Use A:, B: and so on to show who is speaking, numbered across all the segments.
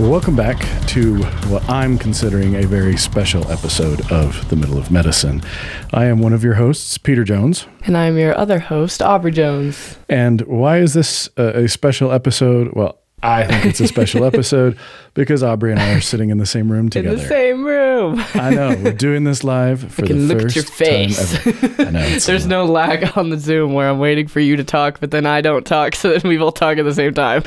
A: Welcome back to what I'm considering a very special episode of The Middle of Medicine. I am one of your hosts, Peter Jones.
B: And I'm your other host, Aubrey Jones.
A: And why is this a, a special episode? Well, I think it's a special episode because Aubrey and I are sitting in the same room together.
B: In the same room.
A: I know. We're doing this live for
B: I can
A: the
B: look
A: first
B: at your face.
A: time. I know.
B: There's no lag on the Zoom where I'm waiting for you to talk, but then I don't talk, so then we both talk at the same time.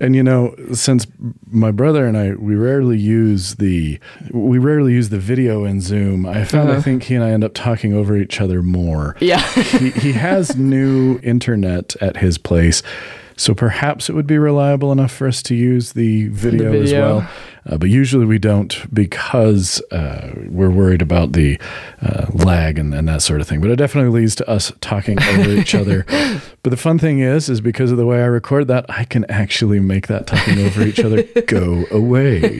A: And you know, since my brother and I, we rarely use the we rarely use the video in Zoom. I found I
B: Uh-huh.
A: think he and I end up talking over each other more.
B: yeah.
A: he, he has new internet at his place, so perhaps it would be reliable enough for us to use the video, as
B: video.
A: well. Uh, but usually we don't because uh, we're worried about the uh, lag and, and that sort of thing. But it definitely leads to us talking over each other. But the fun thing is, is because of the way I record that, I can actually make that talking over each other go away.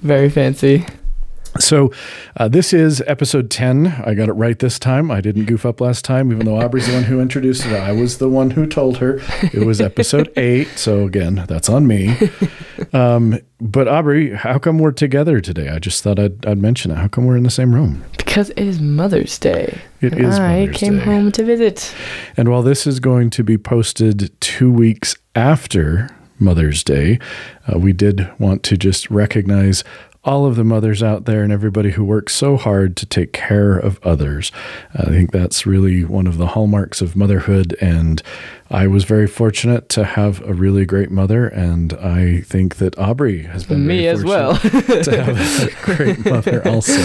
B: Very fancy.
A: So, uh, this is episode 10. I got it right this time. I didn't goof up last time, even though Aubrey's the one who introduced it. I was the one who told her it was episode 8. So, again, that's on me. Um, but, Aubrey, how come we're together today? I just thought I'd, I'd mention it. How come we're in the same room?
B: Because it is Mother's Day.
A: It is
B: I
A: Mother's
B: came
A: Day.
B: home to visit.
A: And while this is going to be posted two weeks after Mother's Day, uh, we did want to just recognize all of the mothers out there and everybody who works so hard to take care of others. I think that's really one of the hallmarks of motherhood. And I was very fortunate to have a really great mother. And I think that Aubrey has been
B: Me
A: very
B: as well.
A: to have a great mother also.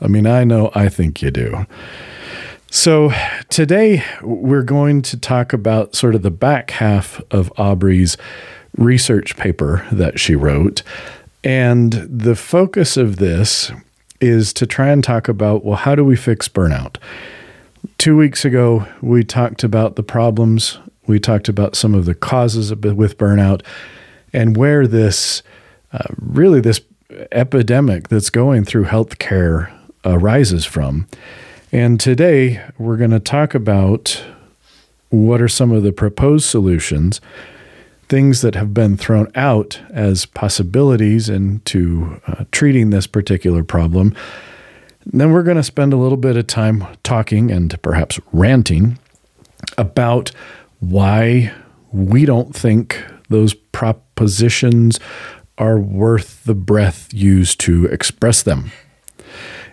A: I mean, I know, I think you do. So, today we're going to talk about sort of the back half of Aubrey's research paper that she wrote. And the focus of this is to try and talk about well, how do we fix burnout? Two weeks ago, we talked about the problems, we talked about some of the causes with burnout, and where this uh, really this epidemic that's going through healthcare arises from. And today we're going to talk about what are some of the proposed solutions, things that have been thrown out as possibilities into uh, treating this particular problem. And then we're going to spend a little bit of time talking and perhaps ranting about why we don't think those propositions are worth the breath used to express them.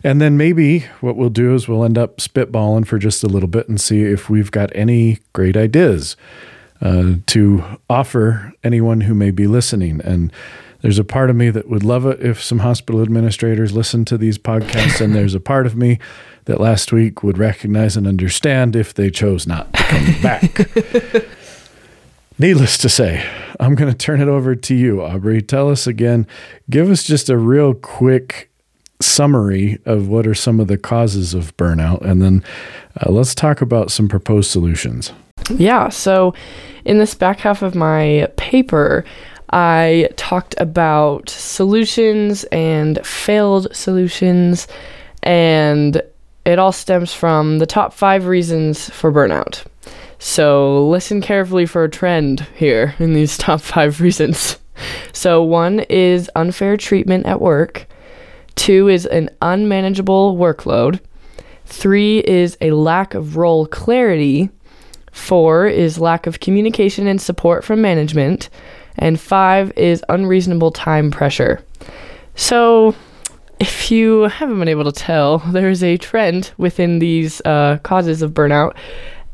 A: And then maybe what we'll do is we'll end up spitballing for just a little bit and see if we've got any great ideas uh, to offer anyone who may be listening. And there's a part of me that would love it if some hospital administrators listen to these podcasts. and there's a part of me that last week would recognize and understand if they chose not to come back. Needless to say, I'm going to turn it over to you, Aubrey. Tell us again, give us just a real quick summary of what are some of the causes of burnout, and then uh, let's talk about some proposed solutions.
B: Yeah, so in this back half of my paper, I talked about solutions and failed solutions, and it all stems from the top five reasons for burnout. So listen carefully for a trend here in these top five reasons. So, one is unfair treatment at work, two is an unmanageable workload, three is a lack of role clarity. Four is lack of communication and support from management. And five is unreasonable time pressure. So, if you haven't been able to tell, there's a trend within these uh, causes of burnout,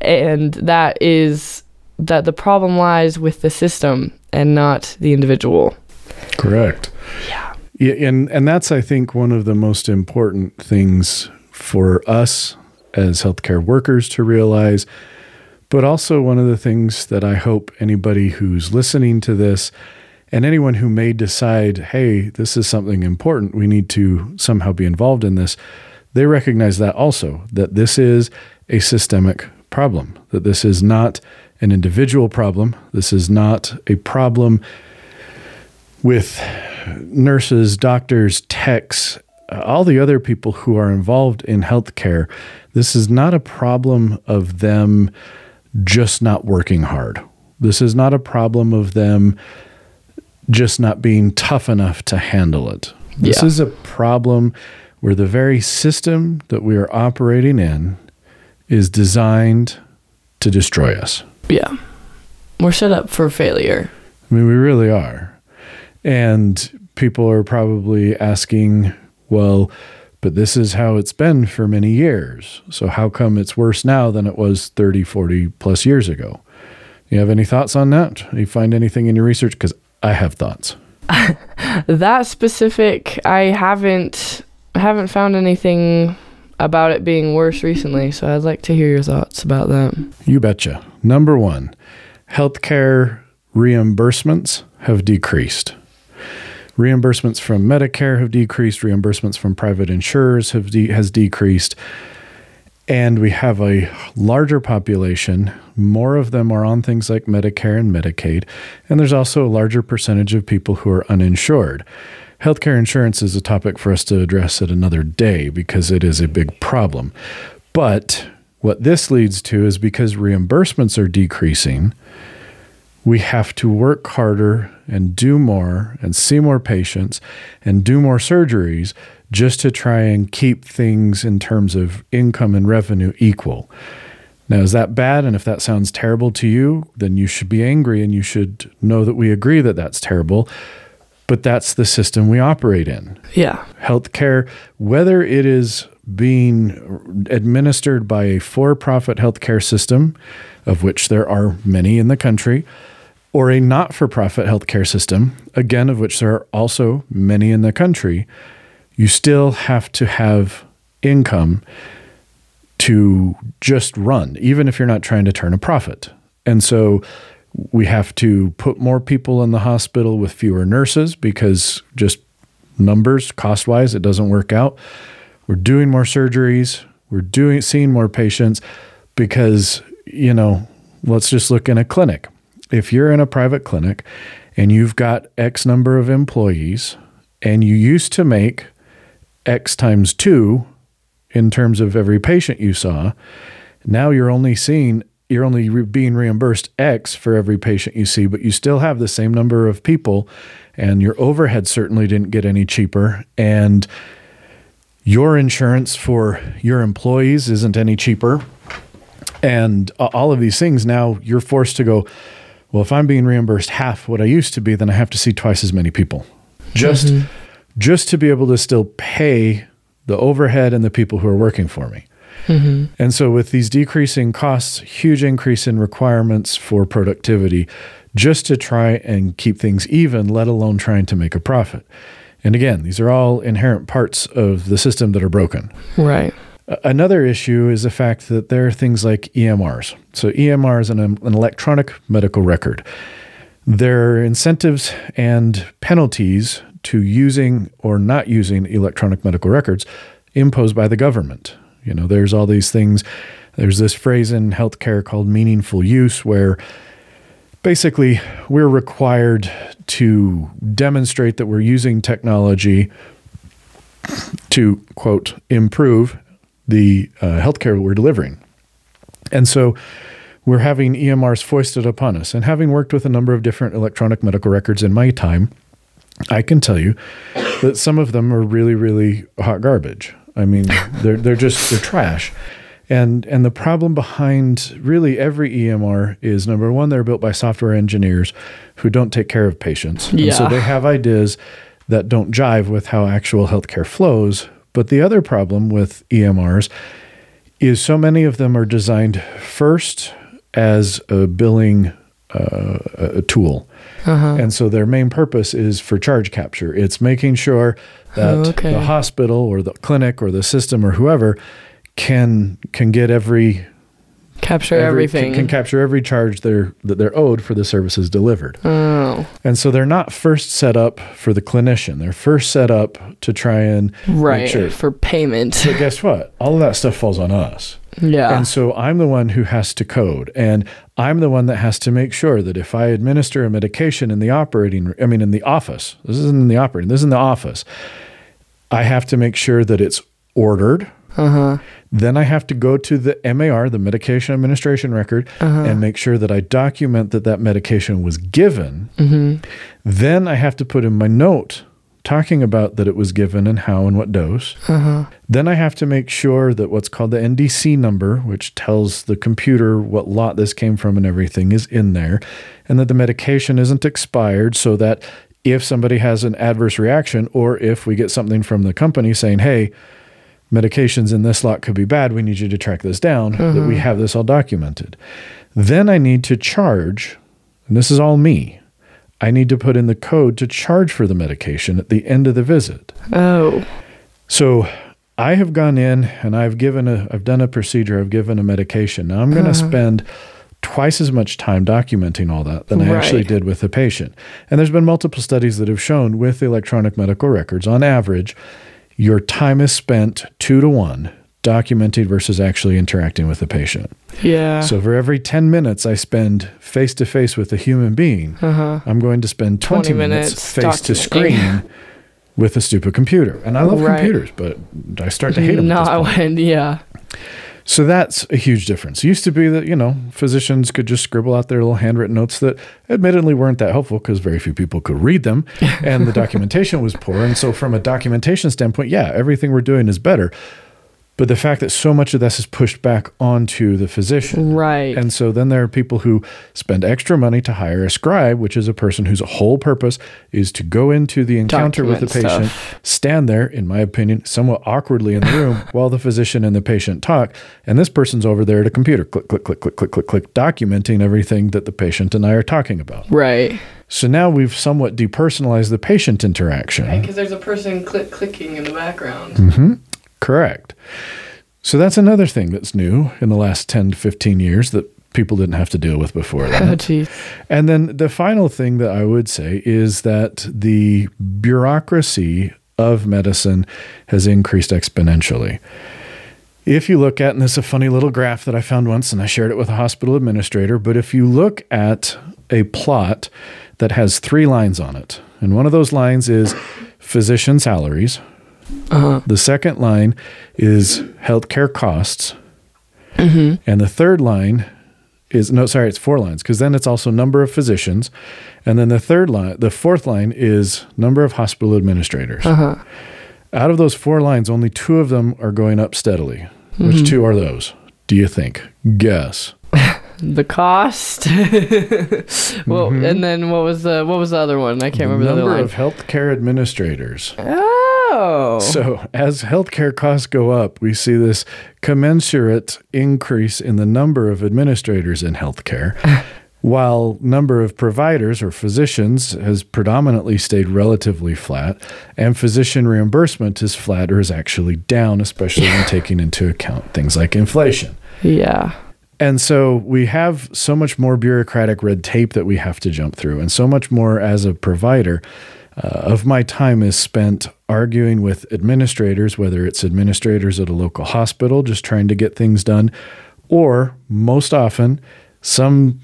B: and that is that the problem lies with the system and not the individual.
A: Correct.
B: Yeah.
A: Yeah, and and that's I think one of the most important things for us as healthcare workers to realize, but also one of the things that I hope anybody who's listening to this and anyone who may decide, hey, this is something important, we need to somehow be involved in this, they recognize that also that this is a systemic problem, that this is not an individual problem, this is not a problem with nurses, doctors, techs, uh, all the other people who are involved in healthcare, this is not a problem of them just not working hard. This is not a problem of them just not being tough enough to handle it. This
B: Yeah.
A: is a problem where the very system that we are operating in is designed to destroy us.
B: Yeah. We're set up for failure.
A: I mean, we really are. And people are probably asking, well, but this is how it's been for many years. So how come it's worse now than it was 30, 40 plus years ago? You have any thoughts on that? You find anything in your research? Because I have thoughts.
B: That specific, I haven't I haven't found anything about it being worse recently, so I'd like to hear your thoughts about that.
A: You betcha. Number one, healthcare reimbursements have decreased. Reimbursements from Medicare have decreased. Reimbursements from private insurers have de- has decreased, and we have a larger population. More of them are on things like Medicare and Medicaid, and there's also a larger percentage of people who are uninsured. Healthcare insurance is a topic for us to address at another day because it is a big problem. But what this leads to is because reimbursements are decreasing, we have to work harder and do more and see more patients and do more surgeries just to try and keep things in terms of income and revenue equal. Now, is that bad? And if that sounds terrible to you, then you should be angry and you should know that we agree that that's terrible. But that's the system we operate in
B: Yeah.
A: healthcare, whether it is being administered by a for profit healthcare system, of which there are many in the country, or a not for profit healthcare system, again, of which there are also many in the country, you still have to have income to just run, even if you're not trying to turn a profit. And so we have to put more people in the hospital with fewer nurses because just numbers cost wise it doesn't work out. We're doing more surgeries. We're doing seeing more patients because you know let's just look in a clinic if you're in a private clinic and you've got x number of employees and you used to make x times 2 in terms of every patient you saw now you're only seeing you're only re- being reimbursed X for every patient you see, but you still have the same number of people, and your overhead certainly didn't get any cheaper, and your insurance for your employees isn't any cheaper, and all of these things. Now you're forced to go. Well, if I'm being reimbursed half what I used to be, then I have to see twice as many people, just mm-hmm. just to be able to still pay the overhead and the people who are working for me. Mm-hmm. And so, with these decreasing costs, huge increase in requirements for productivity just to try and keep things even, let alone trying to make a profit. And again, these are all inherent parts of the system that are broken.
B: Right.
A: Another issue is the fact that there are things like EMRs. So, EMR is an, an electronic medical record. There are incentives and penalties to using or not using electronic medical records imposed by the government. You know, there's all these things. There's this phrase in healthcare called meaningful use, where basically we're required to demonstrate that we're using technology to, quote, improve the uh, healthcare we're delivering. And so we're having EMRs foisted upon us. And having worked with a number of different electronic medical records in my time, I can tell you that some of them are really, really hot garbage. I mean, they're they're just they're trash. And and the problem behind really every EMR is number one, they're built by software engineers who don't take care of patients. And so they have ideas that don't jive with how actual healthcare flows. But the other problem with EMRs is so many of them are designed first as a billing uh, a tool. And so their main purpose is for charge capture. It's making sure that
B: Oh, okay.
A: the hospital or the clinic or the system or whoever can can get every,
B: Capture
A: every-
B: everything.
A: can, can capture every charge they're that they're owed for the services delivered.
B: oh.
A: And so they're not first set up for the clinician. They're first set up to try and
B: Right.
A: make sure.
B: For payment.
A: But guess what? All of that stuff falls on us.
B: yeah.
A: And so I'm the one who has to code. And I'm the one that has to make sure that if I administer a medication in the operating, I mean, in the office, this isn't in the operating, this is in the office, I have to make sure that it's ordered Uh-huh. Then I have to go to the MAR, the medication administration record, uh-huh. and make sure that I document that that medication was given. Mm-hmm. Then I have to put in my note talking about that it was given and how and what dose. Uh-huh. Then I have to make sure that what's called the NDC number, which tells the computer what lot this came from and everything, is in there, and that the medication isn't expired so that if somebody has an adverse reaction or if we get something from the company saying, hey, medications in this lot could be bad, we need you to track this down, that we mm-hmm. have this all documented. Then I need to charge, and this is all me. I need to put in the code to charge for the medication at the end of the visit.
B: Oh.
A: So I have gone in and I've given a I've done a procedure, I've given a medication. Now I'm going to uh-huh. spend twice as much time documenting all that than I actually did with the patient. And there's been multiple studies that have shown with electronic medical records on average your time is spent 2 to 1 documenting versus actually interacting with the patient.
B: Yeah.
A: So for every 10 minutes I spend face to face with a human being, uh-huh. I'm going to spend 20,
B: 20
A: minutes
B: minutes
A: face to screen with a stupid computer. And I love
B: Right.
A: computers, but I start to hate them.
B: no, I went, yeah.
A: So that's a huge difference. It used to be that, you know, physicians could just scribble out their little handwritten notes that admittedly weren't that helpful because very few people could read them and the documentation was poor. And so, from a documentation standpoint, yeah, everything we're doing is better. But the fact that so much of this is pushed back onto the physician.
B: Right.
A: And so then there are people who spend extra money to hire a scribe, which is a person whose whole purpose is to go into the encounter with the
B: Document
A: patient, stand there, in my opinion, somewhat awkwardly in the room while the physician and the patient talk. And this person's over there at a computer, click, click, click, click, click, click, click, documenting everything that the patient and I are talking about.
B: right.
A: So now we've somewhat depersonalized the patient interaction.
B: Because there's a person click clicking in the background.
A: Mm-hmm. Correct. So that's another thing that's new in the last 10 to 15 years that people didn't have to deal with before that.
B: Oh.
A: And then the final thing that I would say is that the bureaucracy of medicine has increased exponentially. If you look at, and this is a funny little graph that I found once, and I shared it with a hospital administrator, but if you look at a plot that has three lines on it, and one of those lines is physician salaries, Uh-huh. the second line is healthcare costs, mm-hmm. and the third line is no, sorry, it's four lines because then it's also number of physicians, and then the third line, the fourth line is number of hospital administrators. Uh-huh. Out of those four lines, only two of them are going up steadily. Which mm-hmm. two are those? Do you think? Guess.
B: The cost. well, and then what was the what was the other one? I can't remember the
A: Mm-hmm. number of healthcare administrators.
B: oh.
A: So, as healthcare costs go up, we see this commensurate increase in the number of administrators in healthcare, while number of providers or physicians has predominantly stayed relatively flat, and physician reimbursement is flat or is actually down, especially when taking into account things like inflation.
B: yeah.
A: And so we have so much more bureaucratic red tape that we have to jump through, and so much more as a provider uh, of my time is spent arguing with administrators, whether it's administrators at a local hospital just trying to get things done, or most often some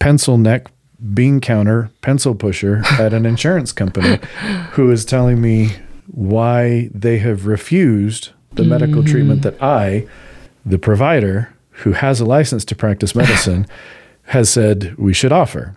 A: pencil neck bean counter pencil pusher at an insurance company who is telling me why they have refused the medical treatment that I, the provider who has a license to practice medicine, has said we should offer.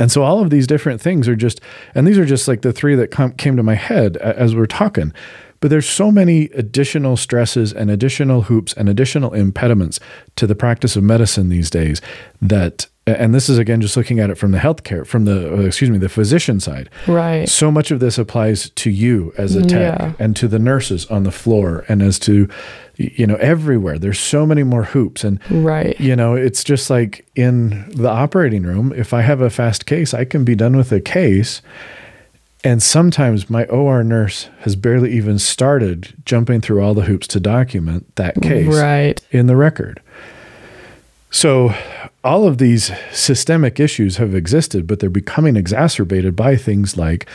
A: And so all of these different things are just, and these are just like the three that com- came to my head as we're talking. But there's so many additional stresses and additional hoops and additional impediments to the practice of medicine these days that, and this is again just looking at it from the healthcare, from the, uh, excuse me, the physician side.
B: Right.
A: So much of this applies to you as a tech
B: Yeah.
A: and to the nurses on the floor and as to, you know, everywhere. There's so many more hoops. And,
B: Right.
A: you know, it's just like in the operating room, if I have a fast case, I can be done with a case. And sometimes my OR nurse has barely even started jumping through all the hoops to document that case
B: Right.
A: in the record. So, all of these systemic issues have existed, but they're becoming exacerbated by things like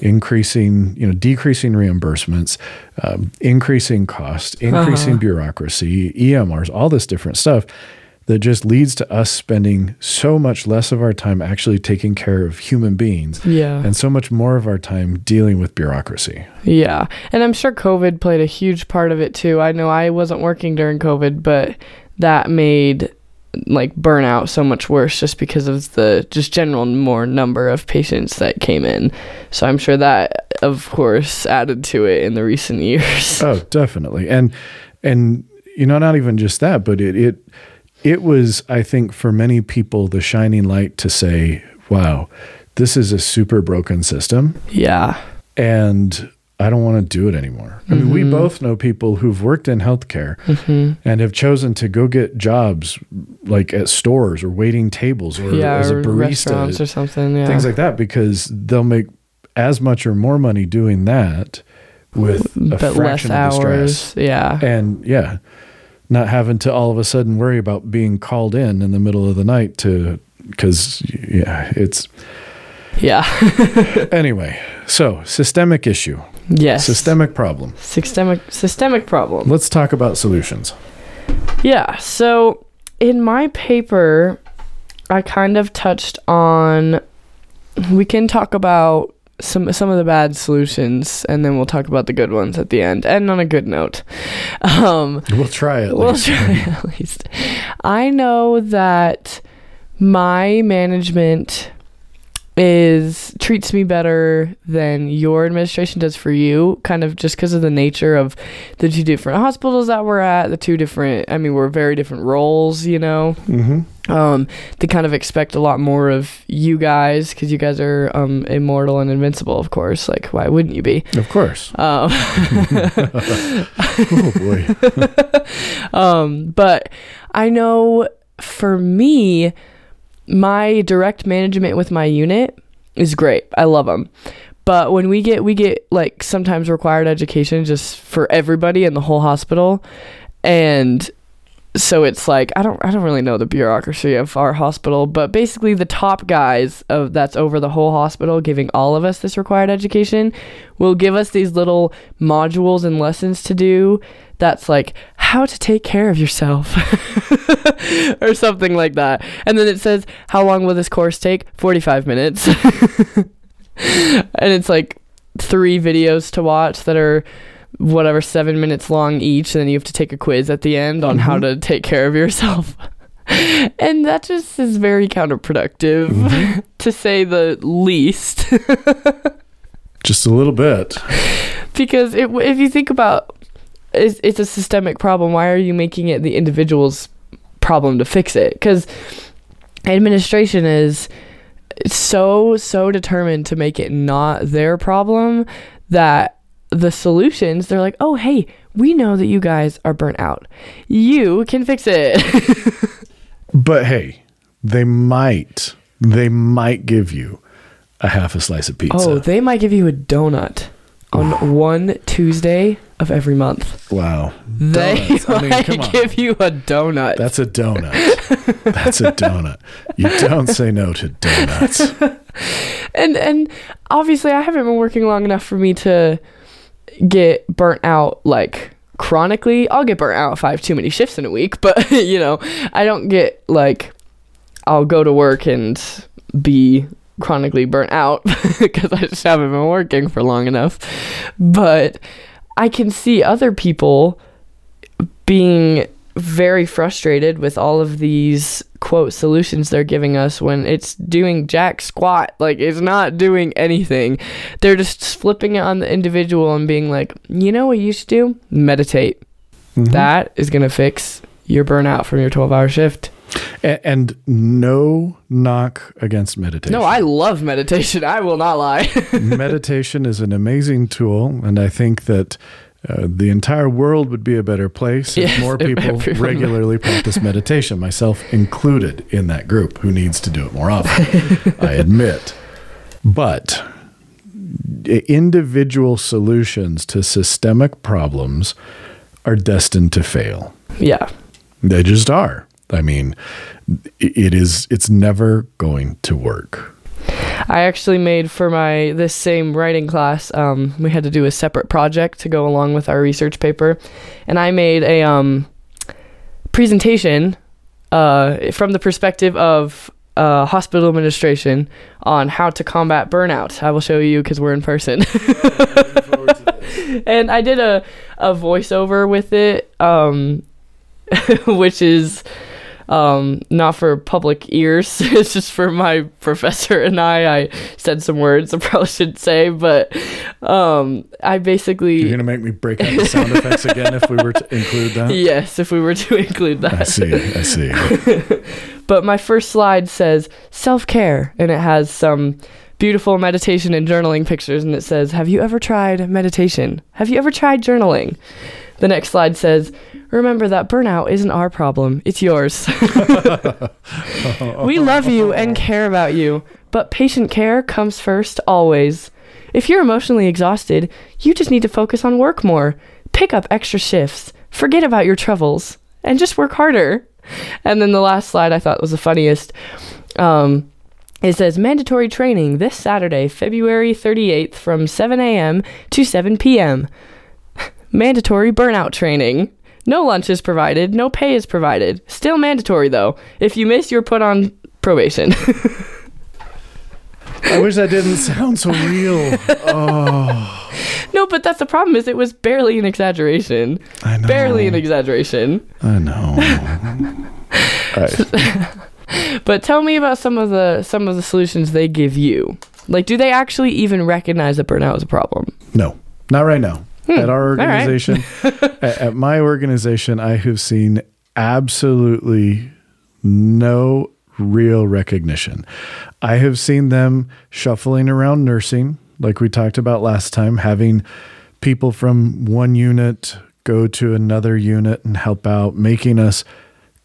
A: increasing, you know, decreasing reimbursements, um, increasing cost, increasing bureaucracy, EMRs, all this different stuff that just leads to us spending so much less of our time actually taking care of human beings
B: Yeah.
A: and so much more of our time dealing with bureaucracy.
B: Yeah. And I'm sure COVID played a huge part of it too. I know I wasn't working during COVID, but that made like burnout so much worse just because of the just general more number of patients that came in. So I'm sure that of course added to it in the recent years.
A: Oh, definitely. And and you know, not even just that, but it it it was, I think, for many people the shining light to say, Wow, this is a super broken system
B: yeah.
A: and I don't want to do it anymore. I mean, we
B: Mhm.
A: both know people who've worked in healthcare
B: Mhm.
A: and have chosen to go get jobs like at stores or waiting tables or
B: yeah,
A: as a barista,
B: or something. Yeah.
A: things like that, because they'll make as much or more money doing that with a
B: but less
A: fraction of the stress.
B: Yeah.
A: And yeah, not having to all of a sudden worry about being called in in the middle of the night to, because yeah, it's
B: Yeah.
A: anyway. So systemic issue,
B: yes.
A: systemic problem.
B: systemic systemic problem.
A: Let's talk about solutions.
B: Yeah. So in my paper, I kind of touched on. We can talk about some some of the bad solutions, and then we'll talk about the good ones at the end. And on a good note, um,
A: We'll try it.
B: we'll try at least. I know that my management is treats me better than your administration does for you kind of just because of the nature of the two different hospitals that we're at the two different i mean we're very different roles you know
A: Mm-hmm.
B: um they kind of expect a lot more of you guys because you guys are um immortal and invincible of course like why wouldn't you be
A: Of course.
B: um
A: oh boy.
B: um, but I know for me, my direct management with my unit is great. I love them. But when we get we get like sometimes required education just for everybody in the whole hospital, and so it's like I don't I don't really know the bureaucracy of our hospital, but basically the top guys of that's over the whole hospital giving all of us this required education will give us these little modules and lessons to do that's like how to take care of yourself or something like that. And then it says how long will this course take? 45 minutes. and it's like three videos to watch that are whatever 7 minutes long each and then you have to take a quiz at the end on how
A: Mhm.
B: to take care of yourself. and that just is very counterproductive
A: Mhm.
B: to say the least.
A: Just a little bit.
B: because it, if you think about it's, it's a systemic problem why are you making it the individual's problem to fix it because administration is so so determined to make it not their problem that the solutions they're like oh hey we know that you guys are burnt out you can fix it
A: But hey, they might they might give you a half a slice of pizza.
B: oh they might give you a donut on one tuesday of every month
A: wow.
B: They
A: Donuts. I mean,
B: might
A: come on.
B: give you a donut.
A: That's a donut. That's a donut. You don't say no to donuts.
B: and and obviously I haven't been working long enough for me to get burnt out like chronically. I'll get burnt out if I have too many shifts in a week, but you know, I don't get like I'll go to work and be chronically burnt out because I just haven't been working for long enough. But I can see other people being very frustrated with all of these quote solutions they're giving us when it's doing jack squat like it's not doing anything. They're just flipping it on the individual and being like you know what you should do? Meditate.
A: Mhm.
B: that is going to fix your burnout from your 12 hour shift.
A: A- and no knock against meditation.
B: no i love meditation. I will not lie.
A: Meditation is an amazing tool, and I think that uh, the entire world would be a better place if
B: Yes,
A: more people regularly practice meditation, myself included in that group who needs to do it more often, I admit. But individual solutions to systemic problems are destined to fail.
B: yeah
A: They just are. I mean, it is it's never going to work.
B: I actually made for my this same writing class. Um, we had to do a separate project to go along with our research paper, and I made a um, presentation uh, from the perspective of uh, hospital administration on how to combat burnout. I will show you because we're in person. and I did a, a voiceover with it, um, which is um, not for public ears. it's just for my professor and I. I said some words I probably shouldn't say, but um, I basically.
A: You're gonna make me break out the sound effects again if we were to include that.
B: Yes, if we were to include that.
A: I see. I see.
B: but my first slide says self care, and it has some beautiful meditation and journaling pictures, and it says, "Have you ever tried meditation? Have you ever tried journaling?" The next slide says, Remember that burnout isn't our problem, it's yours. we love you and care about you, but patient care comes first always. If you're emotionally exhausted, you just need to focus on work more, pick up extra shifts, forget about your troubles, and just work harder. And then the last slide I thought was the funniest. Um, it says mandatory training this Saturday, February 38th from 7 a.m. to 7 p.m. mandatory burnout training. No lunch is provided, no pay is provided. Still mandatory though. If you miss, you're put on probation.
A: I wish that didn't sound so real. Oh.
B: No, but that's the problem is it was barely an exaggeration.
A: I know.
B: Barely an exaggeration.
A: I know.
B: but tell me about some of the some of the solutions they give you. Like do they actually even recognize that burnout is a problem?
A: No. Not right now. Hmm. At our organization, at, at my organization, I have seen absolutely no real recognition. I have seen them shuffling around nursing, like we talked about last time, having people from one unit go to another unit and help out, making us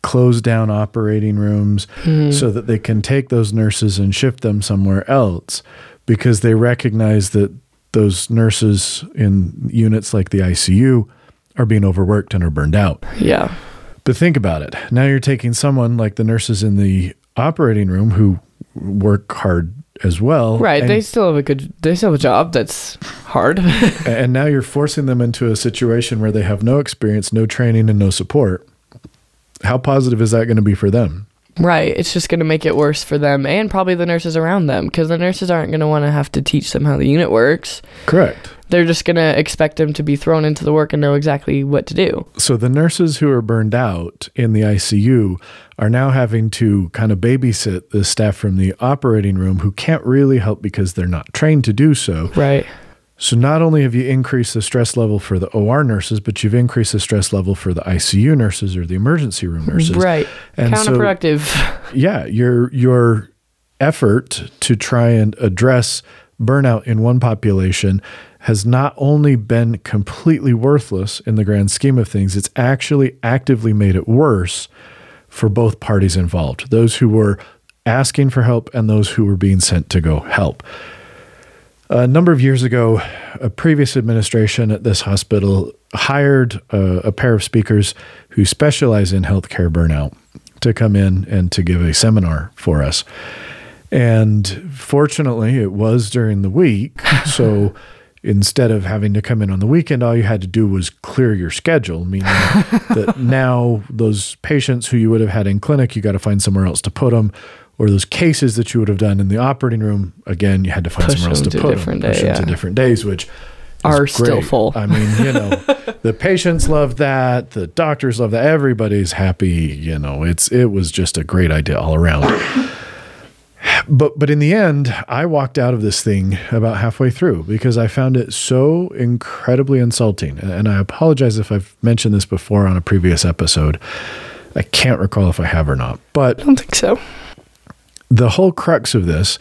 A: close down operating rooms mm. so that they can take those nurses and shift them somewhere else because they recognize that those nurses in units like the ICU are being overworked and are burned out.
B: Yeah.
A: But think about it. Now you're taking someone like the nurses in the operating room who work hard as well.
B: Right. They still have a good they still have a job that's hard.
A: and now you're forcing them into a situation where they have no experience, no training and no support. How positive is that going to be for them?
B: Right. It's just going to make it worse for them and probably the nurses around them because the nurses aren't going to want to have to teach them how the unit works.
A: Correct.
B: They're just going to expect them to be thrown into the work and know exactly what to do.
A: So the nurses who are burned out in the ICU are now having to kind of babysit the staff from the operating room who can't really help because they're not trained to do so.
B: Right.
A: So not only have you increased the stress level for the OR nurses, but you've increased the stress level for the ICU nurses or the emergency room nurses.
B: Right. And Counterproductive.
A: So, yeah, your your effort to try and address burnout in one population has not only been completely worthless in the grand scheme of things, it's actually actively made it worse for both parties involved, those who were asking for help and those who were being sent to go help. A number of years ago, a previous administration at this hospital hired a, a pair of speakers who specialize in healthcare burnout to come in and to give a seminar for us. And fortunately, it was during the week. So instead of having to come in on the weekend, all you had to do was clear your schedule, meaning that now those patients who you would have had in clinic, you got to find somewhere else to put them or those cases that you would have done in the operating room, again, you had to find
B: push
A: somewhere else to,
B: to
A: put them,
B: day,
A: push
B: yeah.
A: them to different days, which
B: are still full.
A: I mean, you know, the patients love that, the doctors love that, everybody's happy. You know, it's it was just a great idea all around. But but in the end, I walked out of this thing about halfway through because I found it so incredibly insulting. And I apologize if I've mentioned this before on a previous episode. I can't recall if I have or not, but
B: I don't think so
A: the whole crux of this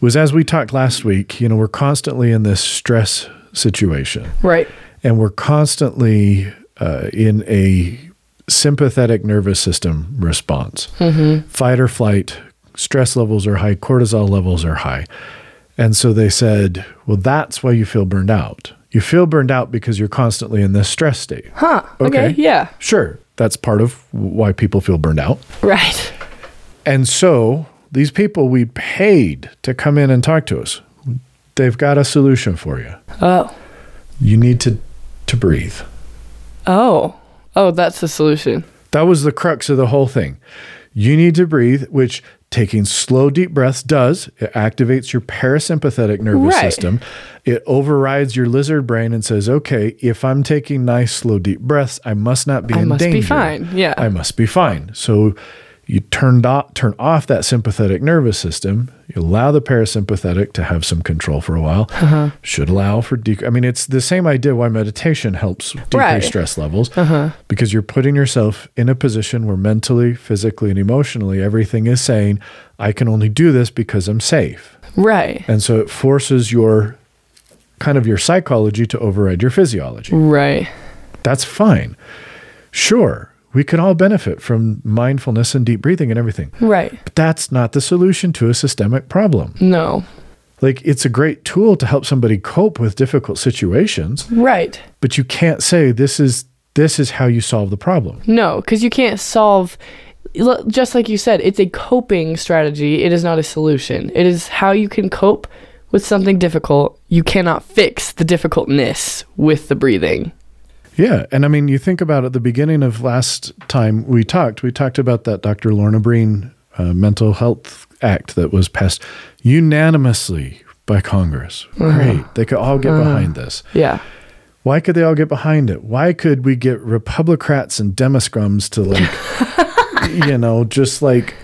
A: was as we talked last week, you know, we're constantly in this stress situation.
B: Right.
A: And we're constantly uh, in a sympathetic nervous system response. Mm-hmm. Fight or flight, stress levels are high, cortisol levels are high. And so they said, well, that's why you feel burned out. You feel burned out because you're constantly in this stress state.
B: Huh. Okay. okay. Yeah.
A: Sure. That's part of why people feel burned out.
B: Right.
A: And so these people we paid to come in and talk to us, they've got a solution for you.
B: Oh.
A: You need to to breathe.
B: Oh. Oh, that's the solution.
A: That was the crux of the whole thing. You need to breathe, which taking slow, deep breaths does. It activates your parasympathetic nervous
B: Right.
A: system. It overrides your lizard brain and says, okay, if I'm taking nice, slow, deep breaths, I must not be
B: I
A: in
B: must be fine. Yeah.
A: I must be fine. So you turned off, turn off that sympathetic nervous system. You allow the parasympathetic to have some control for a while.
B: Uh-huh.
A: Should allow for dec- I mean, it's the same idea why meditation helps decrease
B: Right.
A: stress levels because you're putting yourself in a position where mentally, physically, and emotionally everything is saying, "I can only do this because I'm safe,"
B: Right.
A: and so it forces your kind of your psychology to override your physiology.
B: Right.
A: That's fine. Sure, we can all benefit from mindfulness and deep breathing and everything.
B: Right.
A: But that's not the solution to a systemic problem.
B: No.
A: Like, it's a great tool to help somebody cope with difficult situations,
B: Right.
A: but you can't say this is this is how you solve the problem.
B: No, because you can't solve. Just like you said, it's a coping strategy. It is not a solution. It is how you can cope with something difficult. You cannot fix the difficultness with the breathing.
A: Yeah, and I mean, you think about at the beginning of last time we talked, we talked about that Dr. Lorna Breen uh, Mental Health Act that was passed unanimously by Congress. Great, they could all get behind this.
B: Yeah.
A: Why could they all get behind it? Why could we get Republicrats and Demoscrums to like, you know, just like,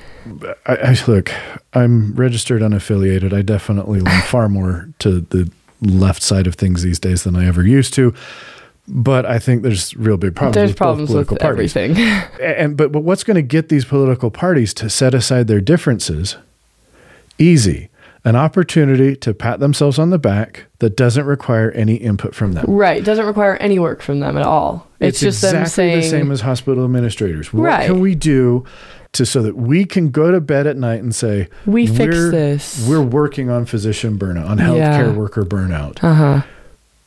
A: I, I look, I'm registered unaffiliated. I definitely lean far more to the left side of things these days than I ever used to. But I think there's real big problems.
B: There's
A: with
B: problems with
A: political parties.
B: everything.
A: And but but what's going to get these political parties to set aside their differences? Easy. An opportunity to pat themselves on the back that doesn't require any input from them.
B: right. Doesn't require any work from them at all. It's, just them saying.
A: the same as hospital administrators. What
B: Right.
A: can we do to so that we can go to bed at night and say
B: We
A: fix
B: this."
A: We're working on physician burnout, on healthcare
B: Yeah.
A: worker burnout,
B: uh huh.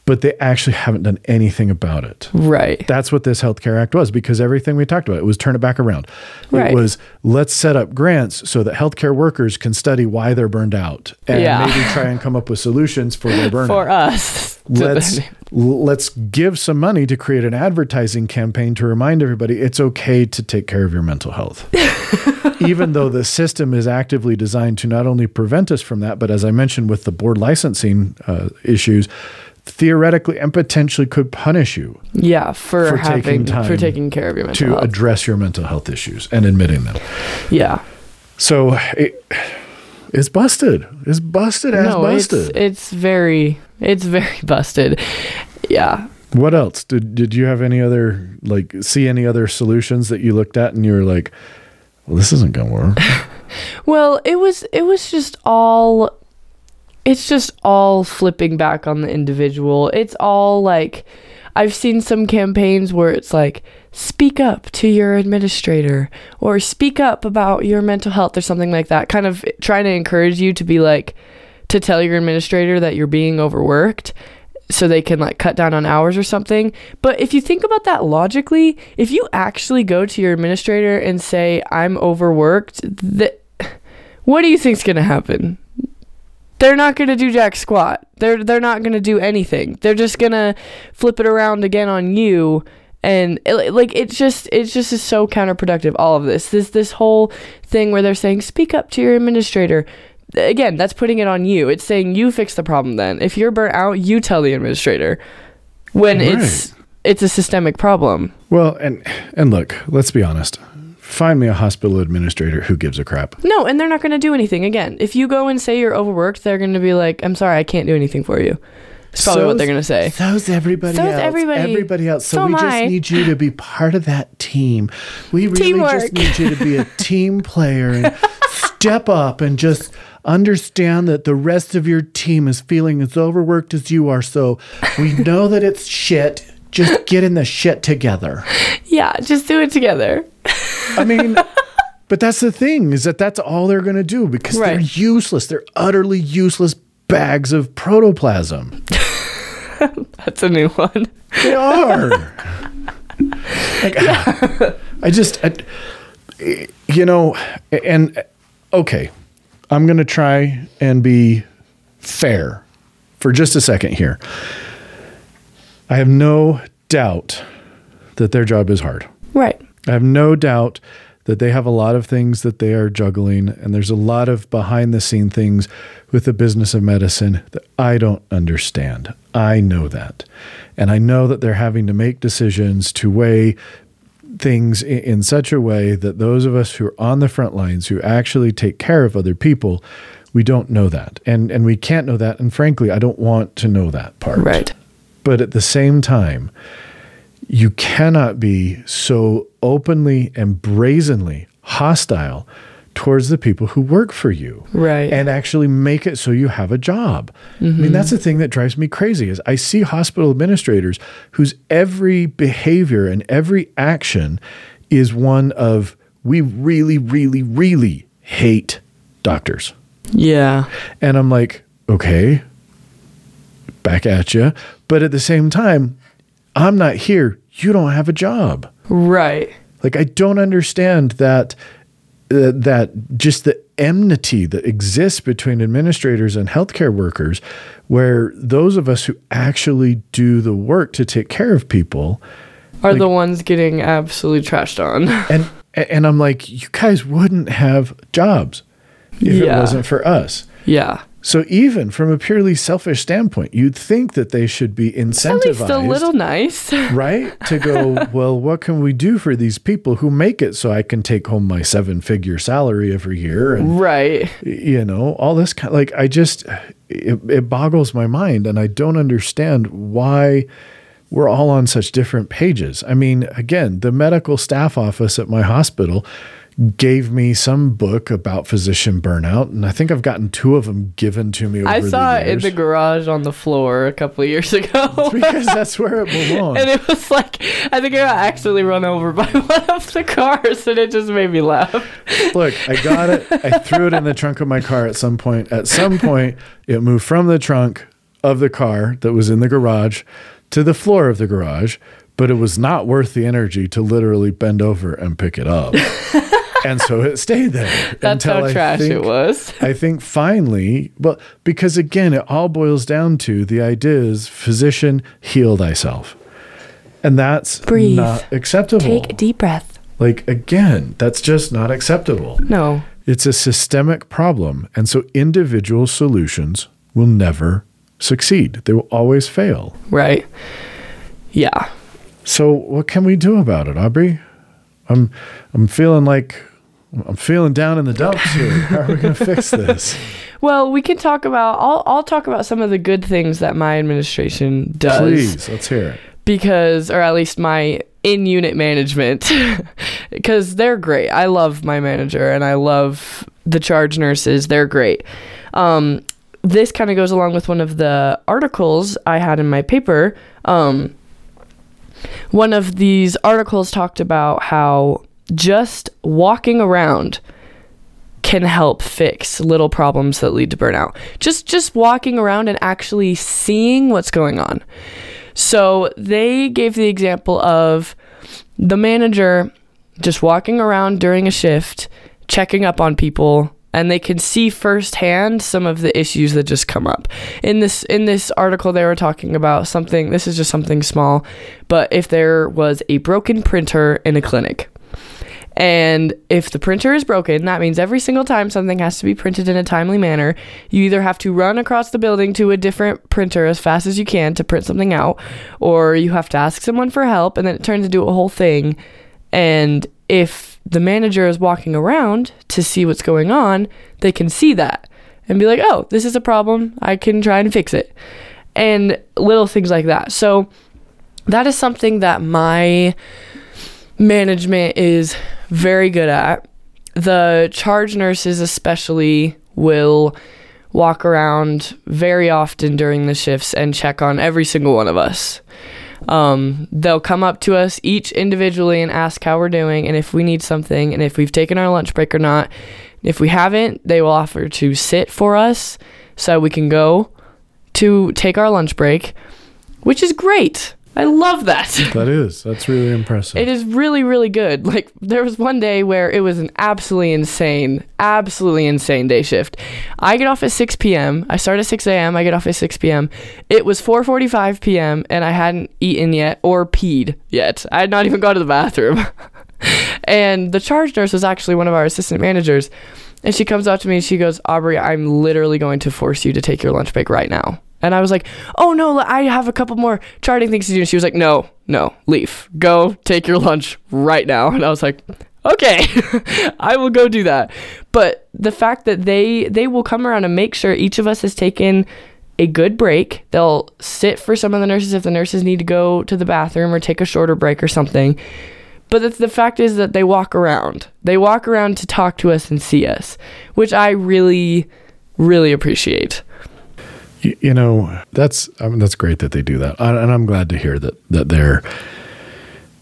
A: But they actually haven't done anything about it.
B: Right.
A: That's what this Healthcare Act was because everything we talked about it was turn it back around.
B: Right.
A: It was let's set up grants so that healthcare workers can study why they're burned out and
B: Yeah.
A: maybe try and come up with solutions for their burnout.
B: For us.
A: let's let's give some money to create an advertising campaign to remind everybody it's okay to take care of your mental health. Even though the system is actively designed to not only prevent us from that, but as I mentioned with the board licensing uh, issues, theoretically and potentially could punish you
B: yeah. For,
A: For
B: having
A: taking time
B: for taking care of your mental
A: to
B: health.
A: address your mental health issues and admitting them.
B: yeah.
A: So it, it's busted. It's busted as
B: no, it's
A: busted.
B: it's very it's very busted. Yeah.
A: what else? Did did you have any other like see any other solutions that you looked at and you were like, well, this isn't gonna work.
B: Well, it was it was just all it's just all flipping back on the individual. It's all like I've seen some campaigns where it's like speak up to your administrator or speak up about your mental health or something like that. Kind of trying to encourage you to be like to tell your administrator that you're being overworked so they can like cut down on hours or something. But if you think about that logically, if you actually go to your administrator and say I'm overworked, what do you think's going to happen? They're not going to do jack squat. They're they're not going to do anything. They're just going to flip it around again on you and it, like it's just it's just is so counterproductive all of this. This this whole thing where they're saying speak up to your administrator again, that's putting it on you. It's saying you fix the problem then. If you're burnt out, you tell the administrator. When it's it's a systemic problem.
A: well, and and look, let's be honest. Find me a hospital administrator who gives a crap.
B: No, and they're not going to do anything. Again, if you go and say you're overworked, they're going to be like, "I'm sorry, I can't do anything for you." It's probably what they're going to say.
A: So's everybody
B: So's
A: else.
B: everybody.
A: Everybody else. So,
B: So
A: we just
B: I.
A: need you to be part of that team. We really just need you to be a team player and step up and just understand that the rest of your team is feeling as overworked as you are. So we know that it's shit. Just get in the shit together.
B: Yeah, just do it together.
A: I mean, but that's the thing is that that's all they're going to do because they're useless. They're utterly useless bags of protoplasm.
B: That's a new one.
A: They are. like, I just, I, you know, and okay, I'm going to try and be fair for just a second here. I have no doubt that their job is hard.
B: Right.
A: I have no doubt that they have a lot of things that they are juggling, and there's a lot of behind the scene things with the business of medicine that I don't understand. I know that. And I know that they're having to make decisions to weigh things in, in such a way that those of us who are on the front lines, who actually take care of other people, we don't know that. And and we can't know that. And frankly, I don't want to know that part.
B: Right.
A: But at the same time, you cannot be so openly and brazenly hostile towards the people who work for you
B: Right.
A: and actually make it so you have a job. I mean, mm-hmm. that's the thing that drives me crazy is I see hospital administrators whose every behavior and every action is one of we really, really, really hate doctors.
B: yeah.
A: And I'm like, okay, back at you. But at the same time, I'm not here. You don't have a job.
B: Right.
A: Like I don't understand that uh, that just the enmity that exists between administrators and healthcare workers, where those of us who actually do the work to take care of people,
B: Are the ones getting absolutely trashed on.
A: and and I'm like, you guys wouldn't have jobs if it wasn't for us.
B: yeah.
A: So even from a purely selfish standpoint, you'd think that they should be incentivized.
B: At least a little nice.
A: right? To go, well, what can we do for these people who make it so I can take home my seven figure salary every year? And,
B: right.
A: you know, all this kind like, I just, it, it boggles my mind. And I don't understand why we're all on such different pages. I mean, again, the medical staff office at my hospital gave me some book about physician burnout and i think i've gotten two of them given to me over
B: I saw it in the garage on the floor a couple of years ago.
A: because that's where it belongs
B: and it was like I think I got accidentally run over by one of the cars, and it just made me laugh.
A: Look, I got it. I threw it in the trunk of my car at some point. At some point, it moved from the trunk of the car that was in the garage to the floor of the garage, but it was not worth the energy to literally bend over and pick it up. and so it stayed there.
B: That's
A: until
B: how
A: I
B: trash
A: think-
B: it was.
A: I think finally, well, because again, it all boils down to the idea is physician, heal thyself. And that's
B: Breathe.
A: not acceptable.
B: Take a deep breath.
A: like, again, that's just not acceptable.
B: No.
A: It's a systemic problem. And so individual solutions will never succeed, they will always fail.
B: Right. Yeah.
A: So, what can we do about it, Aubrey? I'm, I'm feeling like I'm feeling down in the dumps here. How are we going to fix this?
B: Well, we can talk about. I'll I'll talk about some of the good things that my administration does.
A: Please, let's hear it.
B: because or at least my in-unit management because they're great i love my manager and i love the charge nurses they're great um, this kind of goes along with one of the articles i had in my paper um, one of these articles talked about how just walking around can help fix little problems that lead to burnout. Just just walking around and actually seeing what's going on. So they gave the example of the manager just walking around during a shift, checking up on people, and they can see firsthand some of the issues that just come up. In this in this article they were talking about something this is just something small, but if there was a broken printer in a clinic, and if the printer is broken, that means every single time something has to be printed in a timely manner, you either have to run across the building to a different printer as fast as you can to print something out, or you have to ask someone for help, and then it turns into a whole thing. And if the manager is walking around to see what's going on, they can see that and be like, oh, this is a problem. I can try and fix it. And little things like that. So that is something that my management is very good at. The charge nurses, especially, will walk around very often during the shifts and check on every single one of us. Um, they'll come up to us each individually and ask how we're doing and if we need something and if we've taken our lunch break or not. If we haven't, they will offer to sit for us so we can go to take our lunch break, which is great. I love that.
A: That is. That's really impressive.
B: It is really, really good. Like there was one day where it was an absolutely insane, absolutely insane day shift. I get off at 6 p.m. I start at 6 a.m. I get off at 6 p.m. It was 4:45 p.m. and I hadn't eaten yet or peed yet. I had not even gone to the bathroom. and the charge nurse was actually one of our assistant managers. And she comes up to me and she goes, Aubrey, I'm literally going to force you to take your lunch break right now. And I was like, oh no, I have a couple more charting things to do. And she was like, no, no, leave. Go take your lunch right now. And I was like, okay, I will go do that. But the fact that they they will come around and make sure each of us has taken a good break. They'll sit for some of the nurses if the nurses need to go to the bathroom or take a shorter break or something. But the, the fact is that they walk around. They walk around to talk to us and see us, which I really, really appreciate.
A: You, you know, that's I mean, that's great that they do that, and I'm glad to hear that that they're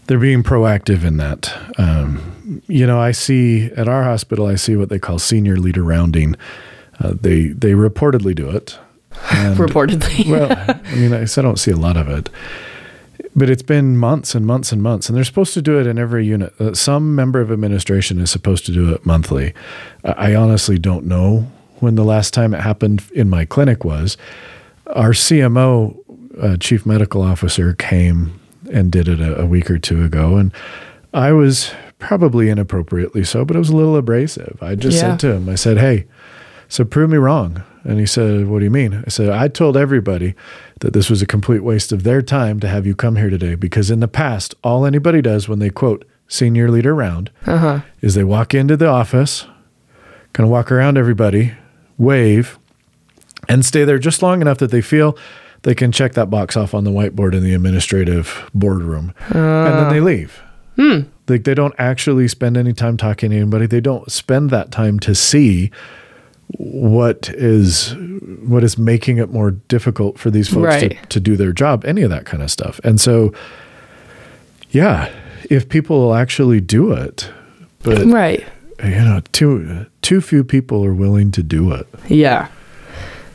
A: they're being proactive in that. Um, you know, I see at our hospital, I see what they call senior leader rounding. Uh, they they reportedly do it.
B: And, reportedly,
A: well, I mean, I don't see a lot of it but it's been months and months and months, and they're supposed to do it in every unit. Uh, some member of administration is supposed to do it monthly. I honestly don't know when the last time it happened in my clinic was. Our CMO, uh, chief medical officer, came and did it a, a week or two ago, and I was probably inappropriately so, but it was a little abrasive. I just yeah. said to him, I said, "Hey, so prove me wrong." And he said, What do you mean? I said, I told everybody that this was a complete waste of their time to have you come here today because in the past, all anybody does when they quote senior leader round uh-huh. is they walk into the office, kind of walk around everybody, wave, and stay there just long enough that they feel they can check that box off on the whiteboard in the administrative boardroom. Uh, and then they leave. Hmm. Like they don't actually spend any time talking to anybody. They don't spend that time to see what is what is making it more difficult for these folks right. to, to do their job, any of that kind of stuff. And so, yeah, if people will actually do it, but
B: right,
A: you know, too too few people are willing to do it.
B: Yeah,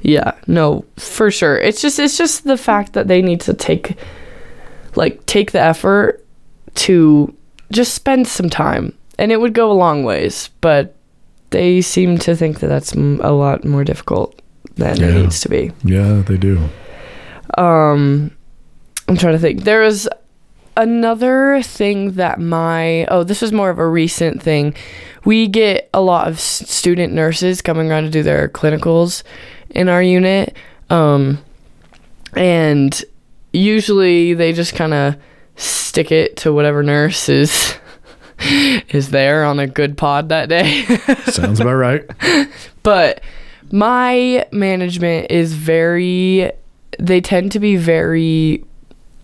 B: yeah, no, for sure. It's just it's just the fact that they need to take like take the effort to just spend some time, and it would go a long ways, but they seem to think that that's a lot more difficult than yeah. it needs to be.
A: Yeah, they do.
B: Um, I'm trying to think. There was another thing that my oh, this was more of a recent thing. We get a lot of student nurses coming around to do their clinicals in our unit, um, and usually they just kind of stick it to whatever nurse is is there on a good pod that day.
A: Sounds about right.
B: But my management is very they tend to be very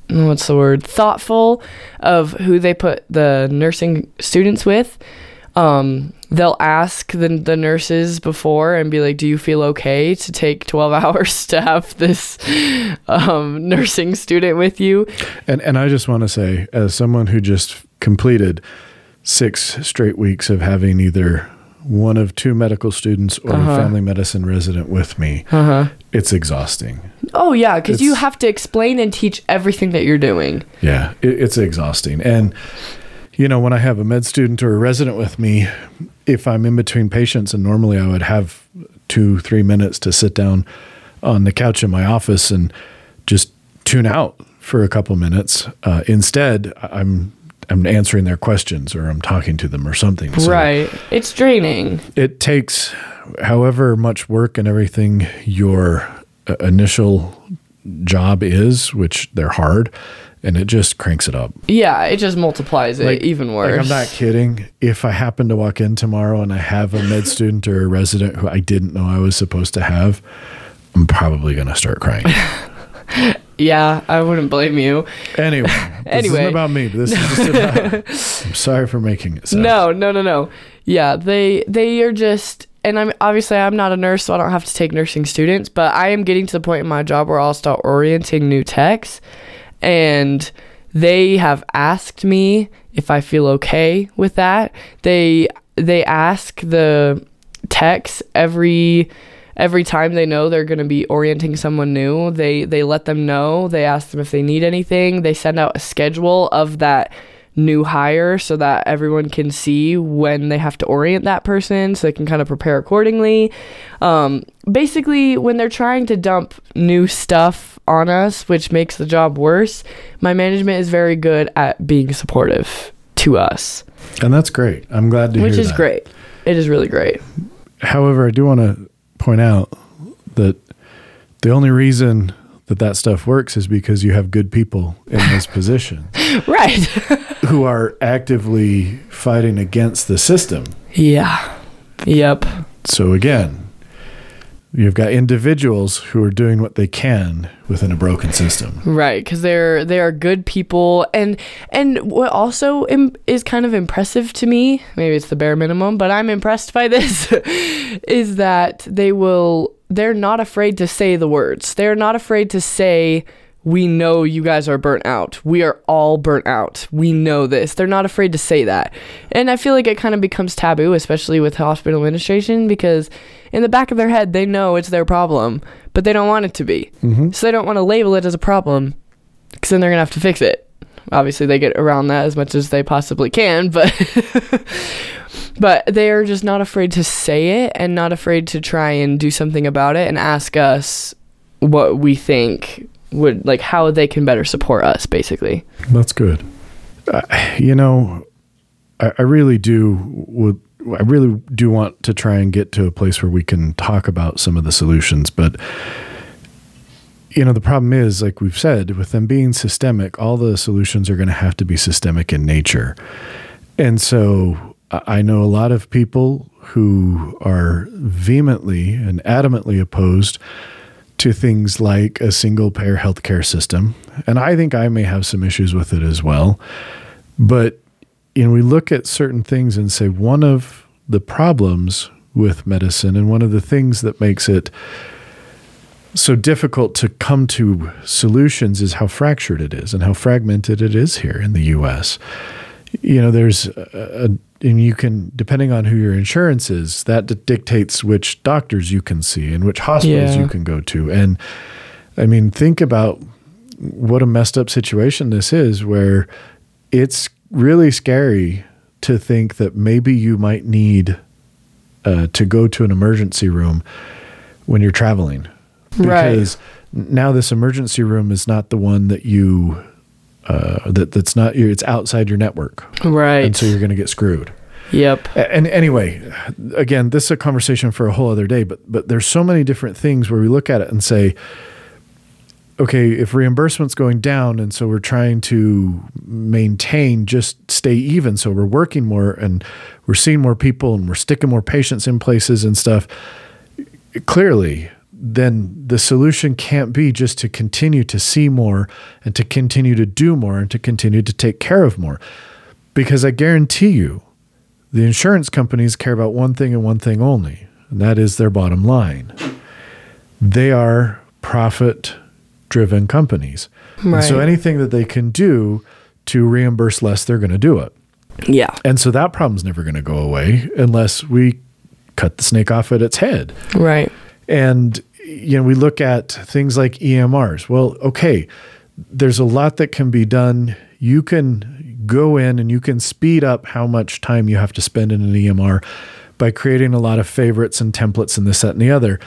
B: what's the word? Thoughtful of who they put the nursing students with. Um, they'll ask the, the nurses before and be like do you feel okay to take 12 hours to have this um, nursing student with you?
A: And and i just want to say as someone who just completed six straight weeks of having either one of two medical students or uh-huh. a family medicine resident with me. Uh-huh. It's exhausting.
B: Oh yeah, because you have to explain and teach everything that you're doing.
A: Yeah, it, it's exhausting. And you know, when I have a med student or a resident with me, if I'm in between patients, and normally I would have two, three minutes to sit down on the couch in my office and just tune out for a couple minutes. Uh, instead, I'm I'm answering their questions or I'm talking to them or something.
B: So right. It's draining.
A: It takes however much work and everything your uh, initial job is, which they're hard, and it just cranks it up.
B: Yeah, it just multiplies it like, even worse.
A: Like I'm not kidding. If I happen to walk in tomorrow and I have a med student or a resident who I didn't know I was supposed to have, I'm probably going to start crying.
B: Yeah, I wouldn't blame you.
A: Anyway, this isn't about me. This is just about. I'm sorry for making it.
B: No, no, no, no. Yeah, they they are just, and I'm obviously I'm not a nurse, so I don't have to take nursing students. But I am getting to the point in my job where I'll start orienting new techs, and they have asked me if I feel okay with that. They they ask the techs every every time they know they're going to be orienting someone new, they they let them know. They ask them if they need anything. They send out a schedule of that new hire so that everyone can see when they have to orient that person so they can kind of prepare accordingly. Um, basically, when they're trying to dump new stuff on us, which makes the job worse, my management is very good at being supportive to us.
A: And that's great. I'm glad to
B: which
A: hear
B: is
A: that.
B: great. It is really great.
A: However, I do want to point out that the only reason that that stuff works is because you have good people in this position.
B: Right.
A: who are actively fighting against the system.
B: yeah. Yep.
A: So again, you've got individuals who are doing what they can within a broken system.
B: Right, because they're they are good people, and and what also Im- is kind of impressive to me, maybe it's the bare minimum, but I'm impressed by this, is that they will they're not afraid to say the words. They're not afraid to say. We know you guys are burnt out. We are all burnt out. We know this. They're not afraid to say that. And I feel like it kind of becomes taboo, especially with hospital administration, because in the back of their head, they know it's their problem, but they don't want it to be. Mm-hmm. So they don't want to label it as a problem because then they're gonna have to fix it. Obviously, they get around that as much as they possibly can, but but they are just not afraid to say it and not afraid to try and do something about it and ask us what we think would like how they can better support us, basically.
A: That's good. Uh, you know, I, I really do would I really do want to try and get to a place where we can talk about some of the solutions, but you know, the problem is, like we've said, with them being systemic, all the solutions are going to have to be systemic in nature. And so I I know a lot of people who are vehemently and adamantly opposed to things like a single payer healthcare system. And I think I may have some issues with it as well. But you know, we look at certain things and say one of the problems with medicine and one of the things that makes it so difficult to come to solutions is how fractured it is and how fragmented it is here in the US. You know, there's a, a and you can depending on who your insurance is, that d- dictates which doctors you can see and which hospitals
B: Yeah.
A: you can go to. And I mean, think about what a messed up situation this is where it's really scary to think that maybe you might need uh, to go to an emergency room when you're traveling
B: Right.
A: because now this emergency room is not the one that you uh, that that's not it's outside your network
B: Right.
A: and so you're going to get screwed
B: yep.
A: and anyway again this is a conversation for a whole other day but but there's so many different things where we look at it and say okay if reimbursement's going down and so we're trying to maintain just stay even so we're working more and we're seeing more people and we're sticking more patients in places and stuff clearly then the solution can't be just to continue to see more and to continue to do more and to continue to take care of more because i guarantee you the insurance companies care about one thing and one thing only, and that is their bottom line. They are profit driven companies. And so anything that they can do to reimburse less, they're going to do it.
B: Yeah.
A: And so that problem's never going to go away unless we cut the snake off at its head.
B: Right.
A: And you know, we look at things like EMRs. Well, okay, there's a lot that can be done. You can go in and you can speed up how much time you have to spend in an EMR by creating a lot of favorites and templates and this, that, and the other.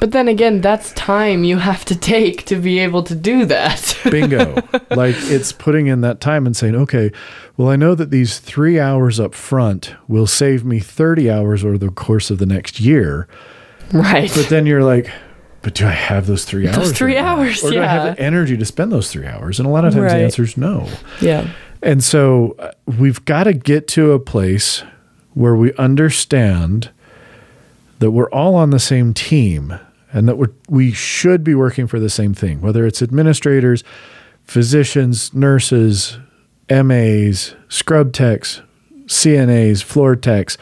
B: But then again, that's time you have to take to be able to do that.
A: Bingo. like it's putting in that time and saying, okay, well, I know that these three hours up front will save me 30 hours over the course of the next year.
B: Right.
A: But then you're like, but do I have those three hours?
B: Those three
A: right now?
B: hours,
A: Or do I have the energy to spend those three hours? And a lot of times
B: Right.
A: the answer is no.
B: yeah.
A: And so uh, we've got to get to a place where we understand that we're all on the same team and that we're, we should be working for the same thing, whether it's administrators, physicians, nurses, MAs, scrub techs, CNAs, floor techs,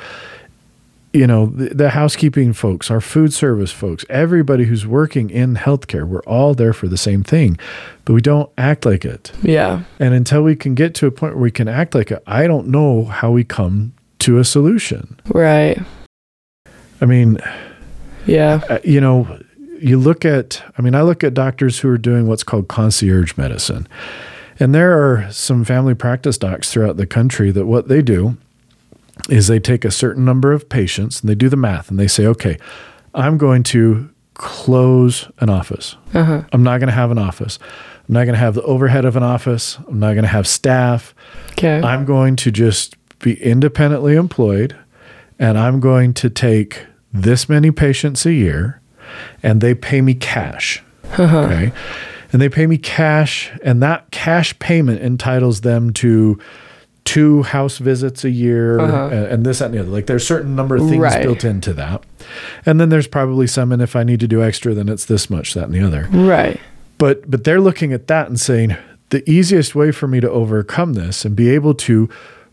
A: you know, the, the housekeeping folks, our food service folks, everybody who's working in healthcare, we're all there for the same thing, but we don't act like it.
B: Yeah.
A: And until we can get to a point where we can act like it, I don't know how we come to a solution.
B: Right.
A: I mean,
B: Yeah.
A: uh, you know, you look at, I mean, I look at doctors who are doing what's called concierge medicine. And there are some family practice docs throughout the country that what they do is they take a certain number of patients and they do the math and they say, okay, I'm going to close an office.
B: Uh-huh.
A: I'm not going to have an office. I'm not going to have the overhead of an office. I'm not going to have staff.
B: Okay.
A: I'm going to just be independently employed and I'm going to take this many patients a year and they pay me cash. Okay. And they pay me cash, and that cash payment entitles them to two house visits a year
B: Uh-huh.
A: and, and this that, and the other. Like there's a certain number of things
B: Right.
A: built into that. And then there's probably some, and if I need to do extra, then it's this much, that, and the other
B: Right.
A: but but they're looking at that and saying the easiest way for me to overcome this and be able to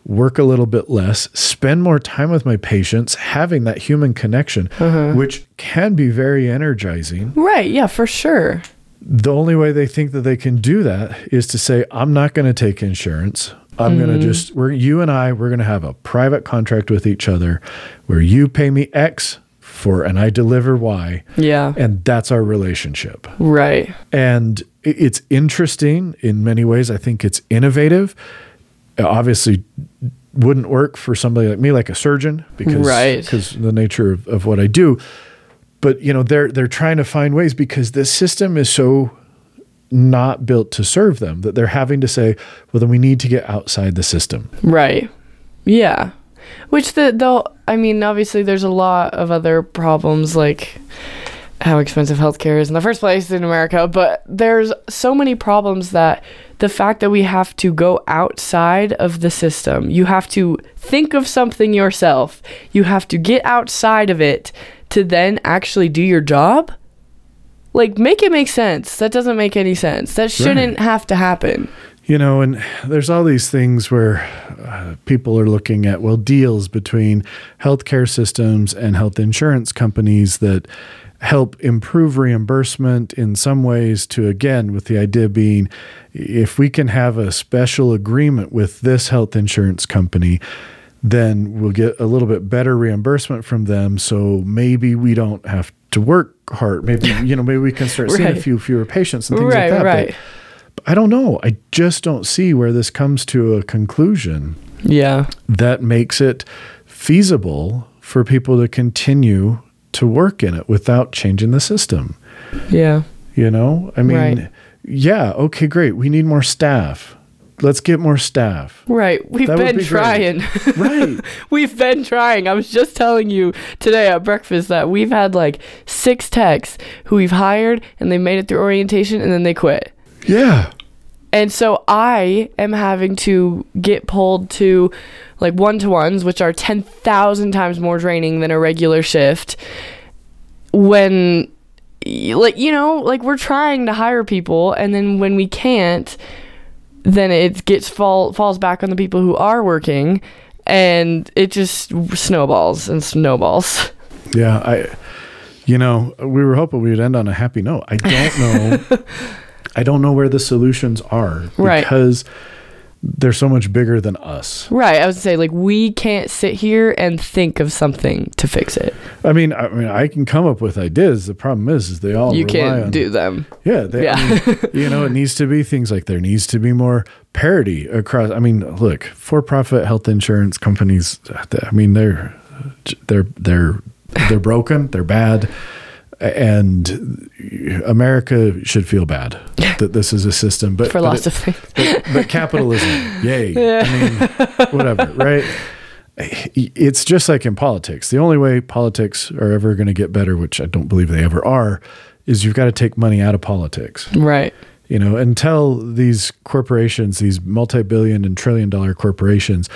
A: work a little bit less spend more time with my patients having that human connection which can be very energizing
B: Right. Yeah, for sure.
A: the only way they think that they can do that is to say i'm not going to take insurance i'm going to mm-hmm. just we're you and i we're going to have a private contract with each other where you pay me x for and i deliver y
B: Yeah.
A: and that's our relationship
B: Right.
A: and it's interesting in many ways. I think it's innovative. It obviously, wouldn't work for somebody like me, like a surgeon, because
B: Right.
A: because the nature of, of what I do. But you know, they're they're trying to find ways because this system is so not built to serve them that they're having to say, well, then we need to get outside the system.
B: Right. Yeah. Which the I mean, obviously there's a lot of other problems like how expensive healthcare is in the first place in America, but there's so many problems that the fact that we have to go outside of the system, you have to think of something yourself. You have to get outside of it to then actually do your job. Like make it make sense. That doesn't make any sense. That shouldn't have to happen.
A: You know, and there's all these things where uh, people are looking at, well, deals between healthcare systems and health insurance companies that help improve reimbursement in some ways, to again, with the idea being if we can have a special agreement with this health insurance company, then we'll get a little bit better reimbursement from them. So maybe we don't have to work hard. Maybe, you know, maybe we can start seeing a few fewer patients and things
B: Right,
A: like that. But-
B: right.
A: I don't know. I just don't see where this comes to a conclusion
B: Yeah.
A: that makes it feasible for people to continue to work in it without changing the system.
B: Yeah.
A: You know, I mean,
B: Right.
A: yeah, okay, great. We need more staff. Let's get more staff.
B: Right. We've
A: That
B: been
A: be great.
B: trying.
A: Right.
B: we've been trying. I was just telling you today at breakfast that we've had like six techs who we've hired and they made it through orientation and then they quit.
A: yeah.
B: And so I am having to get pulled to like one to ones, which are 10,000 times more draining than a regular shift. When, like, you know, like we're trying to hire people, and then when we can't, then it gets fall falls back on the people who are working, and it just snowballs and snowballs.
A: Yeah. I, you know, we were hoping we would end on a happy note. I don't know. I don't know where the solutions are
B: Right.
A: They're so much bigger than us.
B: Right. I would say, like, we can't sit here and think of something to fix it.
A: I mean, I mean, I can come up with ideas. The problem is, is they all
B: you can't
A: on,
B: do them.
A: Yeah, they, I
B: Yeah.
A: mean, you know, it needs to be things like there needs to be more parity across. I mean, look, for-profit health insurance companies. I mean, they're they're they're they're broken. They're bad, and America should feel bad that this is a system. But
B: for
A: but it- but, but capitalism, yay! I mean, whatever, right? It's just like in politics. The only way politics are ever going to get better, which I don't believe they ever are, is you've got to take money out of politics.
B: Right.
A: You know, until these corporations, these multi-billion and trillion-dollar corporations,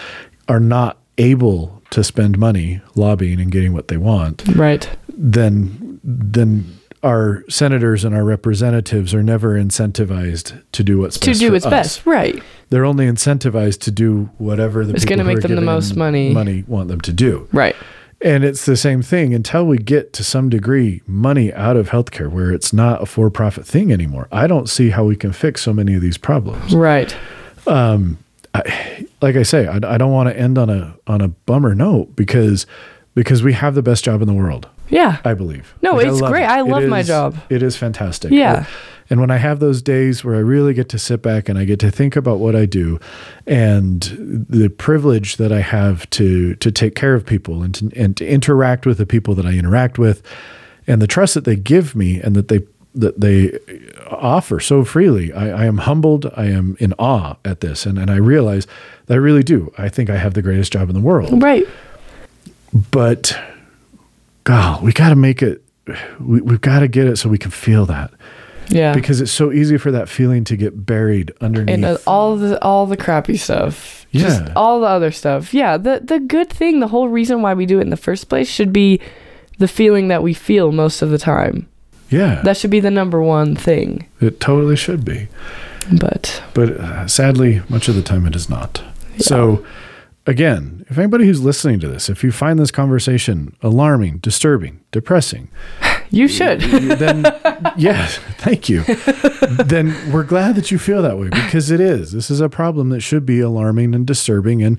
A: are not able to spend money lobbying and getting what they want,
B: Right.
A: Then then our senators and our representatives are never incentivized to do what's
B: To
A: best
B: do
A: for
B: its
A: us
B: best. Right.
A: they're only incentivized to do whatever the
B: It's gonna make them the most money.
A: money want them to do.
B: Right.
A: And it's the same thing until we get to some degree money out of healthcare where it's not a for-profit thing anymore. I don't see how we can fix so many of these problems.
B: Right.
A: Um, I, like I say, I, I don't want to end on a on a bummer note because because we have the best job in the world.
B: Yeah.
A: I believe.
B: No,
A: Like,
B: it's
A: love
B: great.
A: it.
B: I
A: It
B: love my
A: is-
B: job.
A: It is fantastic.
B: Yeah.
A: And when I have those days where I really get to sit back and I get to think about what I do and the privilege that I have to to take care of people and to, and to interact with the people that I interact with and the trust that they give me and that they that they offer so freely. I, I am humbled. I am in awe at this, and and I realize that I really do. I think I have the greatest job in the world.
B: Right.
A: But, God, we got to make it. We, we've got to get it so we can feel that
B: Yeah.
A: because it's so easy for that feeling to get buried underneath.
B: and uh, all the all the crappy stuff. Just
A: Yeah.
B: all the other stuff. Yeah, the the good thing, the whole reason why we do it in the first place should be the feeling that we feel most of the time.
A: yeah,
B: That should be the number one thing.
A: it totally should be.
B: But
A: but uh, sadly, much of the time it is not. So, again, if anybody who's listening to this, if you find this conversation alarming, disturbing, depressing,
B: you should.
A: then yes, thank you. then we're glad that you feel that way because it is. This is a problem that should be alarming and disturbing and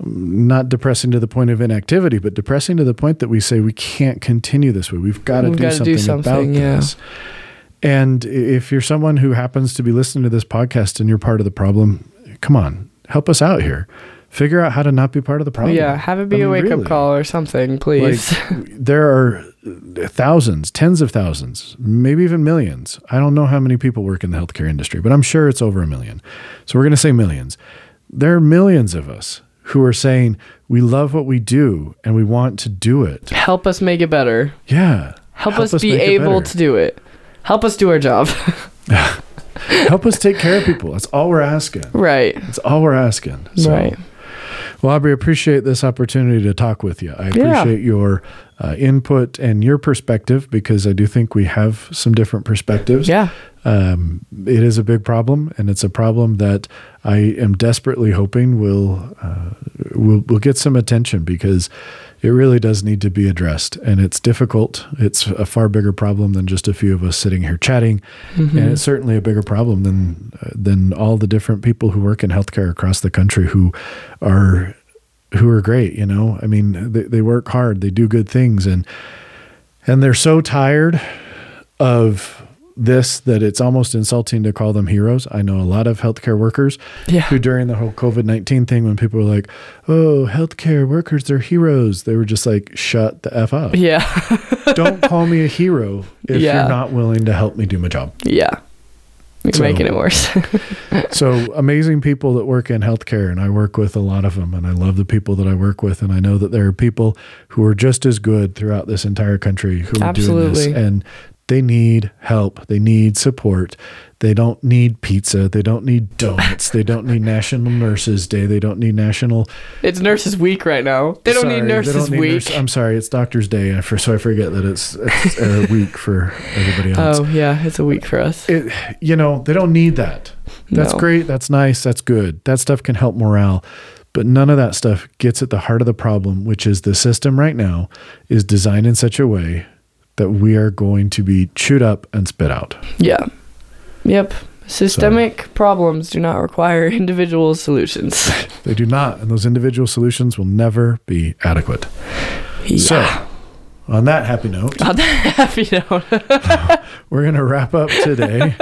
A: um, not depressing to the point of inactivity, but depressing to the point that we say we can't continue this way. We've got to do something,
B: do
A: about
B: yeah.
A: this. And if you're someone who happens to be listening to this podcast and you're part of the problem, come on, help us out here. Figure out how to not be part of the problem.
B: yeah, have it be
A: I
B: a
A: mean,
B: wake
A: really.
B: up call or something, please.
A: Like there are thousands, tens of thousands, maybe even millions. I don't know how many people work in the healthcare industry, but I'm sure it's over a million. So we're going to say millions. There are millions of us who are saying we love what we do and we want to do it.
B: Help us make it better.
A: Yeah.
B: Help, us, be able to do it. Help us do our job.
A: help us take care of people. That's all we're asking.
B: right.
A: That's all we're asking. So,
B: Right.
A: Well, Aubrey, appreciate this opportunity to talk with you. I
B: Yeah.
A: appreciate your uh, input and your perspective because I do think we have some different perspectives.
B: Yeah.
A: Um, it is a big problem, and it's a problem that I am desperately hoping will uh, will will get some attention because it really does need to be addressed, and it's difficult. It's a far bigger problem than just a few of us sitting here chatting, and mm-hmm. it's certainly a bigger problem than than all the different people who work in healthcare across the country who are who are great. You know, I mean, they, they work hard, they do good things, and and they're so tired of this that it's almost insulting to call them heroes. I know a lot of healthcare workers
B: Yeah.
A: who, during the whole COVID 19 thing, when people were like, oh, healthcare workers, they're heroes, they were just like, shut the F up.
B: Yeah.
A: Don't call me a hero if
B: Yeah.
A: you're not willing to help me do my job.
B: yeah. You're
A: So-
B: making it worse.
A: So amazing people that work in healthcare, and I work with a lot of them, and I love the people that I work with, and I know that there are people who are just as good throughout this entire country who are doing this,
B: Absolutely.
A: and they need help, they need support. They don't need pizza. They don't need donuts. they don't need National Nurses Day. They don't need National.
B: it's Nurses Week right now. They don't
A: Sorry,
B: need Nurses
A: don't need
B: Week.
A: nurse- I'm sorry, it's Doctors Day. For, so I forget that it's, it's a week for everybody else.
B: oh, yeah. It's a week for us.
A: it, you know, they don't need that. That's
B: No.
A: great. That's nice. That's good. That stuff can help morale. But none of that stuff gets at the heart of the problem, which is the system right now is designed in such a way that we are going to be chewed up and spit out.
B: Yeah. Yep. Systemic problems do not require individual solutions.
A: They do not, and those individual solutions will never be adequate.
B: yeah.
A: So, on that happy note,
B: On that happy note.
A: we're going to wrap up today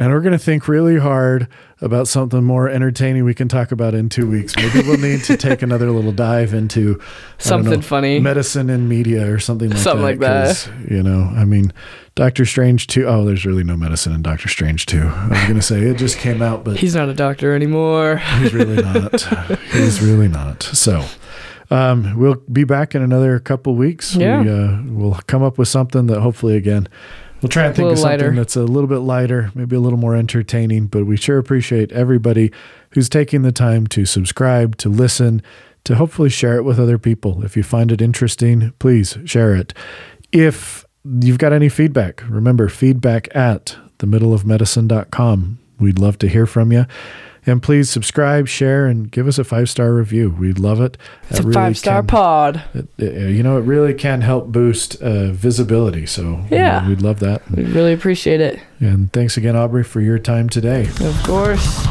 A: and we're going to think really hard about something more entertaining we can talk about in two weeks. Maybe we'll need to take another little dive into
B: Something
A: know,
B: funny.
A: medicine and media or something like
B: Something
A: that.
B: like that.
A: You know, I mean, Doctor Strange 2. Oh, there's really no medicine in Doctor Strange 2. I was going to say it just came out, but
B: He's not a doctor anymore.
A: He's really not. He's really not. So, um, we'll be back in another couple weeks.
B: Yeah.
A: We, uh, we'll come up with something that hopefully, again, we'll try and think of something
B: lighter.
A: that's a little bit lighter, maybe a little more entertaining. But we sure appreciate everybody who's taking the time to subscribe, to listen, to hopefully share it with other people. If you find it interesting, please share it. If you've got any feedback, remember feedback at themiddleofmedicine.com. We'd love to hear from you. And please subscribe, share, and give us a five star review. We'd love it.
B: It's
A: That
B: a
A: really
B: five star
A: can-
B: pod.
A: it- it- you know, it really can help boost uh, visibility. So
B: Yeah.
A: we'd love that.
B: We really appreciate it.
A: And thanks again, Aubrey, for your time today.
B: Of course.